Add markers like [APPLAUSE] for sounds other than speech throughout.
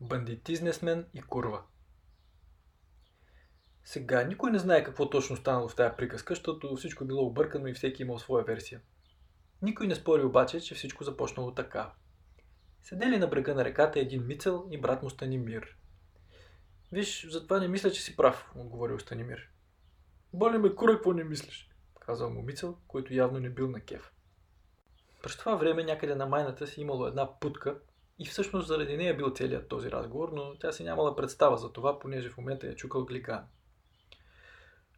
Бандитизнесмен и курва. Сега никой не знае какво точно станало в тази приказка, защото всичко е било объркано и всеки имал своя версия. Никой не спори обаче, че всичко започнало така. Седели на брега на реката един Мицел и брат му Станимир. Виж, затова не мисля, че си прав, отговорил Станимир. Боли ме кура, какво не мислиш, казал му Мицел, който явно не бил на кеф. През това време някъде на майната си имало една путка и всъщност заради нея бил целият този разговор, но тя си нямала представа за това, понеже в момента е чукал гликан.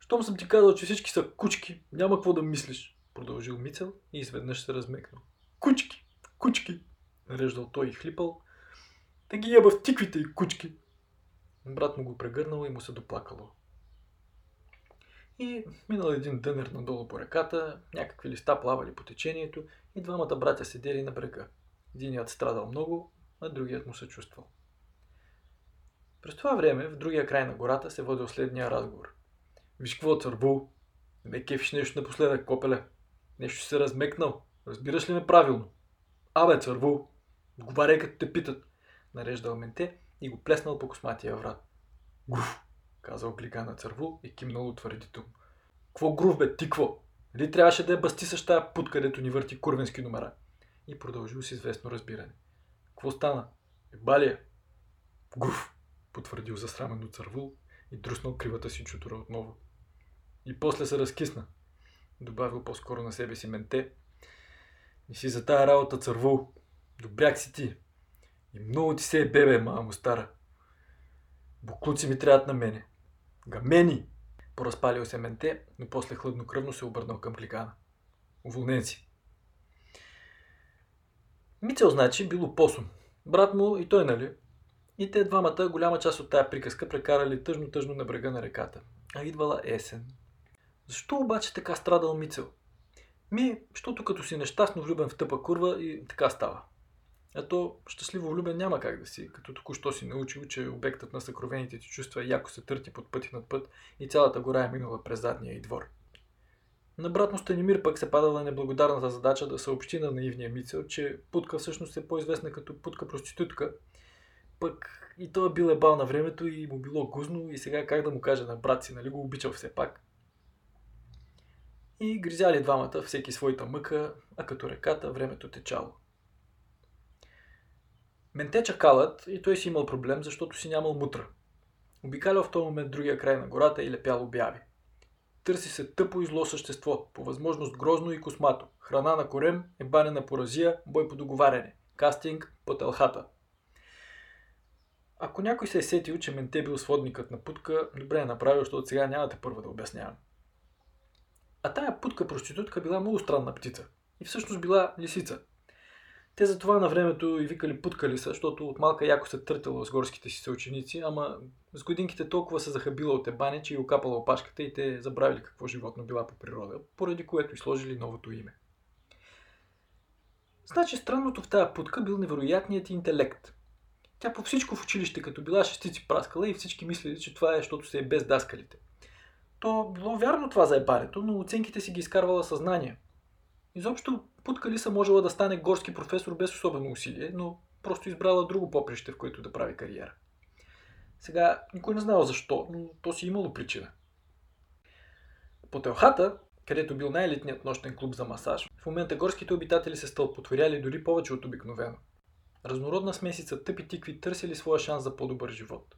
Щом съм ти казал, че всички са кучки, няма какво да мислиш, продължил Мицел и изведнъж се размекнал. Кучки, кучки, нареждал той и хлипал. Да ги яба в тиквите и кучки. Брат му го прегърнал и му се доплакало. И минал един дънер надолу по реката, някакви листа плавали по течението и двамата братя седели на брега. Единият страдал много, а другият му се чувствал. През това време в другия край на гората се водил следния разговор. Виж какво, църбул? Ме кефиш нещо напоследък, копеле. Нещо се размекнал. Разбираш ли ме правилно? Абе, цървул, отговаряй като те питат. Нареждал менте и го плеснал по косматия врат. Гуф, казал глика на цървул и кимнал утвърдително. Кво грув бе, ти кво? Нали трябваше да я басти с тая пут, където ни върти курвенски номера? И продължил с известно разбиране. Какво стана? Е, балия. Гуф, потвърдил засрамено цървул и друснал кривата си чутура отново. И после се разкисна. Добавил по-скоро на себе си менте. Не си за тая работа цървул. Добряк си ти. И много ти се е бебе, мамо стара. Буклуци ми трябват на мене. Гамени! Поразпалил се менте, но после хладнокръвно се обърнал към кликана. Уволнен си. Мицел значи бил опосум. Брат му и той, нали? И те двамата голяма част от тая приказка прекарали тъжно-тъжно на брега на реката. А идвала есен. Защо обаче така страдал Мицел? Ми, защото като си нещастно влюбен в тъпа курва и така става. Ето, щастливо влюбен няма как да си, като току-що си научил, че обектът на съкровените ти чувства яко се търти под пъти над път и цялата гора е минала през задния и двор. На брат Станимир пък се падала неблагодарната задача да съобщи на наивния Мицел, че Путка всъщност е по-известна като Путка проститутка, пък и той е бил ебал на времето и му било гузно и сега как да му каже на брат си, нали го обичал все пак. И гризяли двамата всеки своята мъка, а като реката времето течало. Менте чакалът и той си имал проблем, защото си нямал мутра. Обикалял в този момент другия край на гората и лепял обяви. Търси се тъпо и зло същество, по възможност грозно и космато. Храна на корем, ебане на поразия, бой по договаряне. Кастинг по телхата. Ако някой се е сетил, че менте бил сводникът на путка, добре е направил, защото сега нямате първо да обяснявам. А тая путка проститутка била много странна птица. И всъщност била лисица. Те за това на времето и викали путка лиса, защото от малка яко се търтала с горските си съученици, ама с годинките толкова се захабила от ебане, че и окапала опашката и те забравили какво животно била по природа, поради което и сложили новото име. Значи странното в тая путка бил невероятният интелект. Тя по всичко в училище, като била шестици праскала и всички мислили, че това е, защото се е без даскалите. То било вярно това за ебарето, но оценките си ги изкарвала съзнание. Изобщо Путка Лиса можела да стане горски професор без особено усилие, но просто избрала друго поприще, в което да прави кариера. Сега никой не знал защо, но то си имало причина. По Телхата, където бил най-елитният нощен клуб за масаж, в момента горските обитатели се стълпотворяли дори повече от обикновено. Разнородна смесица тъпи тикви търсили своя шанс за по-добър живот.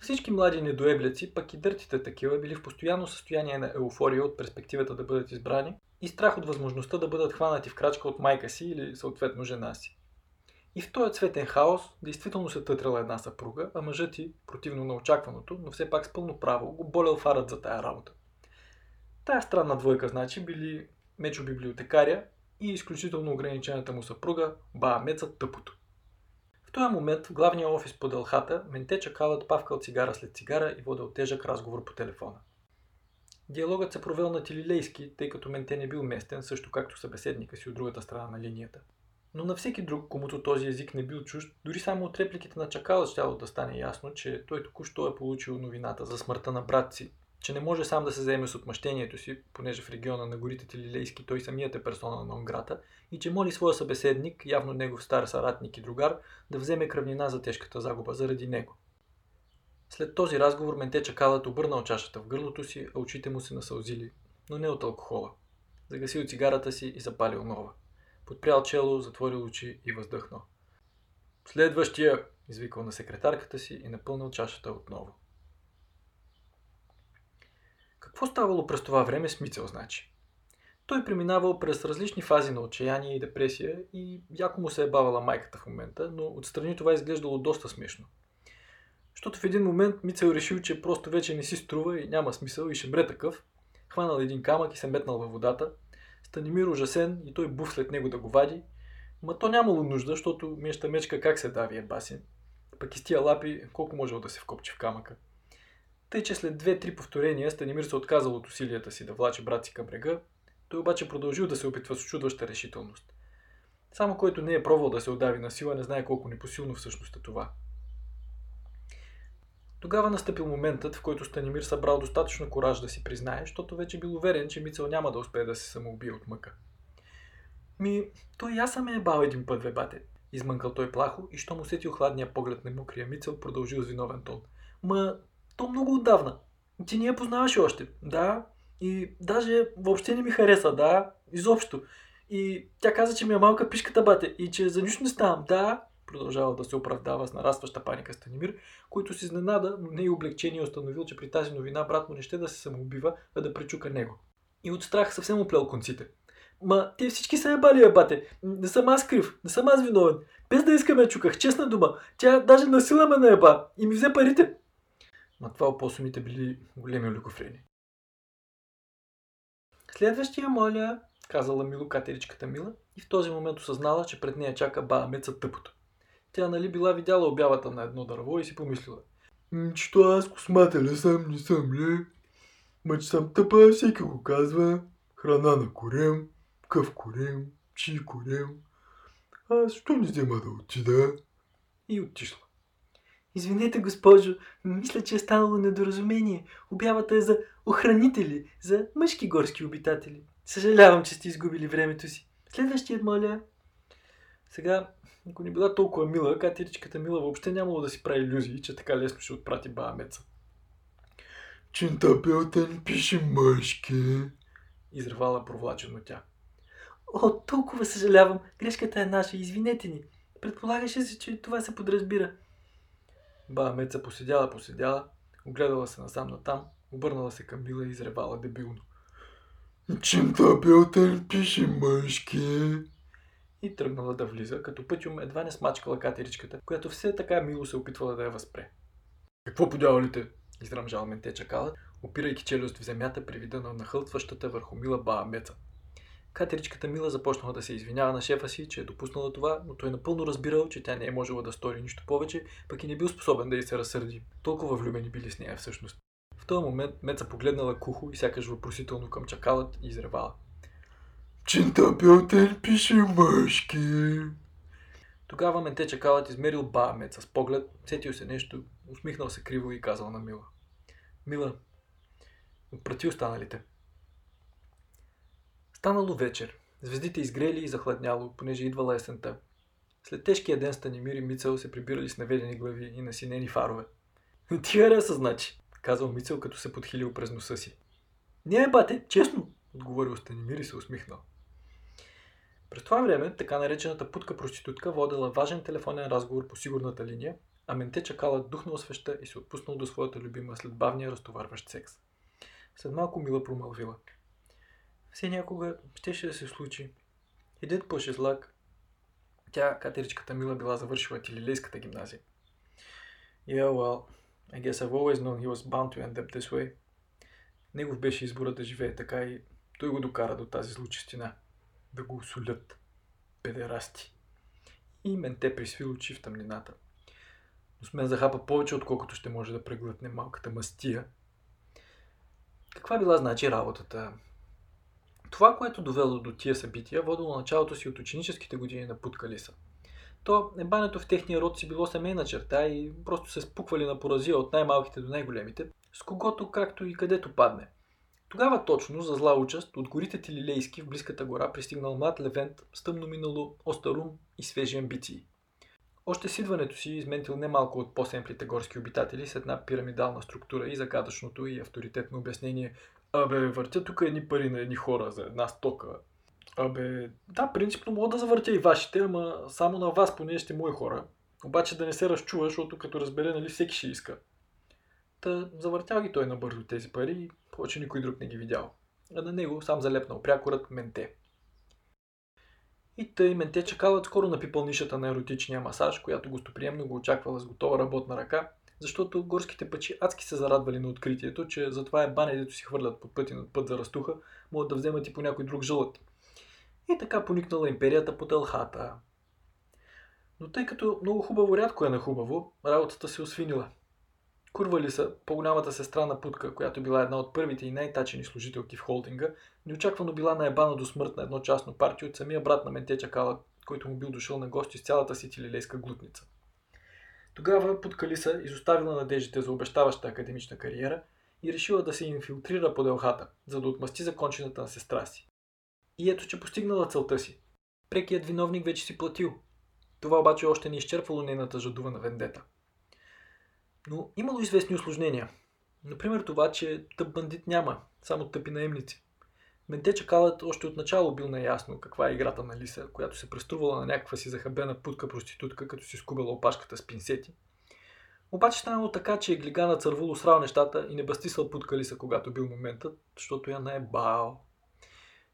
Всички млади недоеблеци, пък и дъртите такива, били в постоянно състояние на еуфория от перспективата да бъдат избрани и страх от възможността да бъдат хванати в крачка от майка си или съответно жена си. И в този цветен хаос действително се тътрала една съпруга, а мъжът ти, противно на очакваното, но все пак с пълно право, го болел фарът за тая работа. Тая странна двойка, значи, били мечо библиотекаря и изключително ограничената му съпруга, баа Тъпото. В този момент в главния офис по Дълхата менте чакалът павкал цигара след цигара и водил тежък разговор по телефона. Диалогът се провел на тилилейски, тъй като менте не бил местен, също както събеседника си от другата страна на линията. Но на всеки друг, комуто този език не бил чужд, дори само от репликите на чакалът щяло да стане ясно, че той току-що е получил новината за смъртта на брат си че не може сам да се заеме с отмъщението си, понеже в региона на горите Тилилейски той самият е персона на Онграта, и че моли своя събеседник, явно негов стар съратник и другар, да вземе кръвнина за тежката загуба заради него. След този разговор менте чакалът обърнал чашата в гърлото си, а очите му се насълзили, но не от алкохола. Загасил цигарата си и запалил нова. Подпрял чело, затворил очи и въздъхнал. Следващия, извикал на секретарката си и напълнил чашата отново. Какво ставало през това време с Мицел, значи? Той преминавал през различни фази на отчаяние и депресия и яко му се е бавала майката в момента, но отстрани това изглеждало доста смешно. Защото в един момент Мицел решил, че просто вече не си струва и няма смисъл и ще мре такъв. Хванал един камък и се метнал във водата. Станимир ужасен и той був след него да го вади. Ма то нямало нужда, защото меща мечка как се дави е басен. Пък и с тия лапи колко можел да се вкопчи в камъка. Тъй, че след две-три повторения Станимир се отказал от усилията си да влачи брат си към брега, той обаче продължил да се опитва с чудваща решителност. Само който не е пробвал да се отдави на сила, не знае колко непосилно всъщност е това. Тогава настъпил моментът, в който Станимир събрал достатъчно кораж да си признае, защото вече бил уверен, че Мицел няма да успее да се самоубие от мъка. Ми, той аз съм е бал един път, бе, бате. Измънкал той плахо и що му сетил хладния поглед на мокрия Мицел, продължил с виновен тон. Ма, то много отдавна. Ти не я познаваш още. Да. И даже въобще не ми хареса. Да. Изобщо. И тя каза, че ми е малка пишката бате и че за нищо не ставам. Да. Продължава да се оправдава с нарастваща паника Станимир, който си изненада, но не и облегчение установил, че при тази новина брат му не ще да се самоубива, а да пречука него. И от страх съвсем оплел конците. Ма, те всички са ебали, бате. Не съм аз крив, не съм аз виновен. Без да искаме чуках, честна дума. Тя даже насила ме наеба и ми взе парите. На това опосумите били големи олигофрени. Следващия, моля, казала Мило катеричката Мила и в този момент осъзнала, че пред нея чака баба Меца тъпото. Тя нали била видяла обявата на едно дърво и си помислила. Че аз космата ли съм, не съм ли? Ма че съм тъпа, всеки го казва. Храна на корем, къв корем, чи корем. Аз що не взема да отида? И отишла. Извинете, госпожо, мисля, че е станало недоразумение. Обявата е за охранители, за мъжки горски обитатели. Съжалявам, че сте изгубили времето си. Следващият, моля. Сега, ако не била толкова мила, катеричката Мила въобще нямало да си прави иллюзии, че така лесно ще отпрати баба Меца. Чинтапелтен пише мъжки, изрвала провлачено тя. О, толкова съжалявам. Грешката е наша. Извинете ни. Предполагаше се, че това се подразбира. Баба Меца поседяла, поседяла, огледала се насам натам, обърнала се към Мила и изревала дебилно. Чинтапелтен пише мъжки и тръгнала да влиза, като пътюм едва не смачкала катеричката, която все така мило се опитвала да я възпре. Какво подявалите? изръмжал менте чакалът, опирайки челюст в земята при вида на нахълтващата върху Мила баба Меца. Катеричката Мила започнала да се извинява на шефа си, че е допуснала това, но той напълно разбирал, че тя не е можела да стори нищо повече, пък и не бил способен да й се разсърди. Толкова влюбени били с нея всъщност. В този момент Меца погледнала кухо и сякаш въпросително към чакалът и изревала. Чинтапелтен пише мъжки. Тогава менте чакалът измерил ба Меца с поглед, сетил се нещо, усмихнал се криво и казал на Мила. Мила, отпрати останалите. Станало вечер. Звездите изгрели и захладняло, понеже идвала есента. След тежкия ден Станимир и Мицел се прибирали с наведени глави и насинени фарове. [LAUGHS] Ти хареса, значи, казал Мицел, като се подхилил през носа си. Не, бате, честно, отговорил Станимир и се усмихнал. През това време, така наречената путка проститутка водила важен телефонен разговор по сигурната линия, а менте чакала духнал свеща и се отпуснал до своята любима след бавния разтоварващ секс. След малко Мила промълвила. Все някога щеше да се случи. Идет по шезлак. Тя, катеричката Мила, била завършила тилилейската гимназия. Yeah, well, I guess I've always known he was bound to end up this way. Негов беше избора да живее така и той го докара до тази злочистина. Да го осолят. Педерасти. И менте присви очи в тъмнината. Но с мен захапа повече, отколкото ще може да преглътне малката мастия. Каква била значи работата? Това, което довело до тия събития, водило началото си от ученическите години на Путкалиса. То ебането в техния род си било семейна черта и просто се спуквали на поразия от най-малките до най-големите, с когото както и където падне. Тогава точно, за зла участ, от горите Тилилейски в близката гора пристигнал млад Левент с тъмно минало, остарум и свежи амбиции. Още с идването си изментил немалко от по-семплите горски обитатели с една пирамидална структура и загадъчното и авторитетно обяснение Абе, въртя тук едни пари на едни хора за една стока. Абе, да, принципно мога да завъртя и вашите, ама само на вас, поне сте мои хора. Обаче да не се разчува, защото като разбере, нали всеки ще иска. Та завъртял ги той набързо тези пари и повече никой друг не ги видял. А на него сам залепнал прякорът Менте. И тъй Менте чакалът скоро напипал нишата на еротичния масаж, която гостоприемно го очаквала с готова работна ръка, защото горските пъчи адски се зарадвали на откритието, че затова е баня, дето си хвърлят под пъти над път за растуха, могат да вземат и по някой друг жълът. И така поникнала империята по тълхата. Но тъй като много хубаво рядко е на хубаво, работата се освинила. Курва са, по-голямата сестра на Путка, която била една от първите и най-тачени служителки в холдинга, неочаквано била наебана до смърт на едно частно партия от самия брат на Ментеча Кала, който му бил дошъл на гости с цялата си тилилейска глутница. Тогава Путкалиса изоставила надеждите за обещаваща академична кариера и решила да се инфилтрира по делхата, за да отмъсти закончената на сестра си. И ето, че постигнала целта си. Прекият виновник вече си платил. Това обаче още не изчерпвало нейната жадувана вендета. Но имало известни осложнения. Например това, че тъп бандит няма, само тъпи наемници. Менте чакалът още от начало бил наясно каква е играта на Лиса, която се преструвала на някаква си захабена путка проститутка, като си скубала опашката с пинсети. Обаче станало така, че глигана цървуло срал нещата и не бастисал путка Лиса, когато бил моментът, защото я не е бал.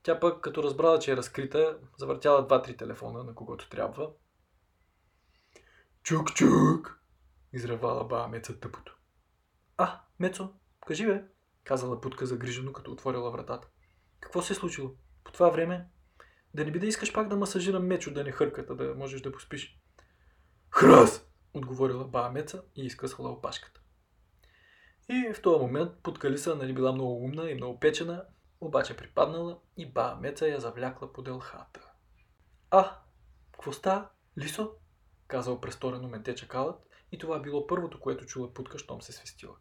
Тя пък, като разбрала, че е разкрита, завъртяла два-три телефона, на когото трябва. Чук-чук! Изревала баба Меца тъпото. А, Мецо, кажи бе, казала путка загрижено, като отворила вратата. Какво се е случило? По това време? Да не би да искаш пак да масажирам мечо, да не хърката, да можеш да поспиш. Храс! Отговорила баба Меца и изкъсвала опашката. И в този момент подкалиса нали била много умна и много печена, обаче припаднала и баба Меца я завлякла по делхата. А, какво ста, Лисо? казал престорено менте чакалът и това било първото, което чула путка, щом се свестила.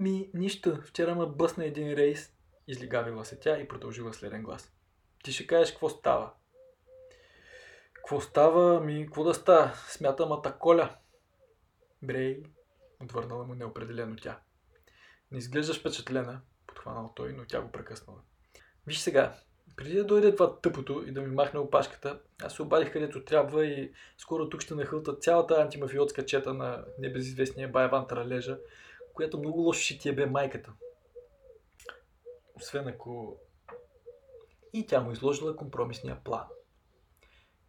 Ми, нищо, вчера ма бъсна един рейс, излигавила се тя и продължила следен глас. Ти ще кажеш какво става. Какво става? Ми, какво да става? Смятам атаколя. Брей, отвърнала му неопределено тя. Не изглеждаш впечатлена, подхванал той, но тя го прекъснала. Виж сега, преди да дойде това тъпото и да ми махне опашката, аз се обадих където трябва и скоро тук ще нахълта цялата антимафиотска чета на небезизвестния Байван Тралежа, която много лошо ще ти е бе майката. Освен ако... И тя му изложила компромисния план.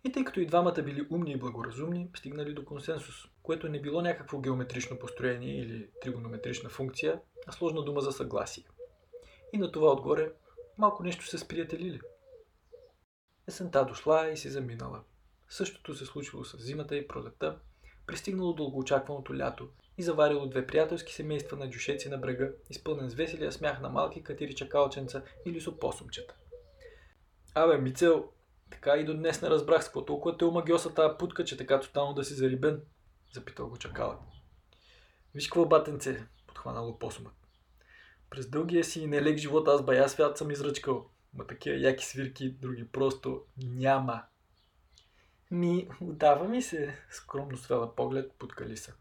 И тъй като и двамата били умни и благоразумни, стигнали до консенсус, което не било някакво геометрично построение или тригонометрична функция, а сложна дума за съгласие. И на това отгоре малко нещо се сприятелили. Есента дошла и си заминала. Същото се случило с зимата и пролета, пристигнало дългоочакваното лято и заварило две приятелски семейства на дюшеци на брега, изпълнен с веселия смях на малки катири чакалченца или сопосумчета. Абе, Мицел, така и до днес не разбрах с какво толкова те омагиоса тази путка, че така тотално да си зарибен, запитал го чакалът. Виж какво, батенце, подхванало посумът. През дългия си нелег живот аз бая свят съм изръчкал. Ма такива яки свирки, други просто няма. Ми, удава ми се, скромно свела поглед под калиса.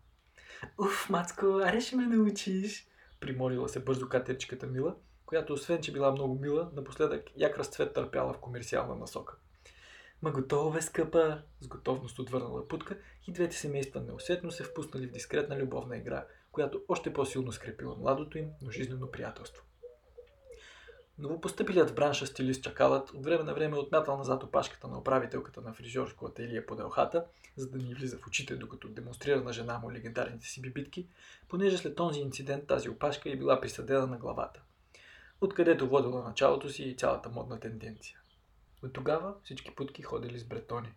Уф, Мацко, аре ще ме научиш. Примолила се бързо катерчиката Мила, която освен, че била много мила, напоследък як разцвет търпяла в комерциална насока. Ма готова бе, скъпа, с готовност отвърнала путка и двете семейства неусетно се впуснали в дискретна любовна игра, която още по-силно скрепила младото им, но жизнено приятелство. Новопостъпилият в бранша стилист Чакалът от време на време отмятал назад опашката на управителката на фризьорско ателие по делхата, за да ни влиза в очите, докато демонстрира на жена му легендарните си бибитки, понеже след този инцидент тази опашка е била присъдена на главата, откъдето водила началото си и цялата модна тенденция. От тогава всички путки ходили с бретони.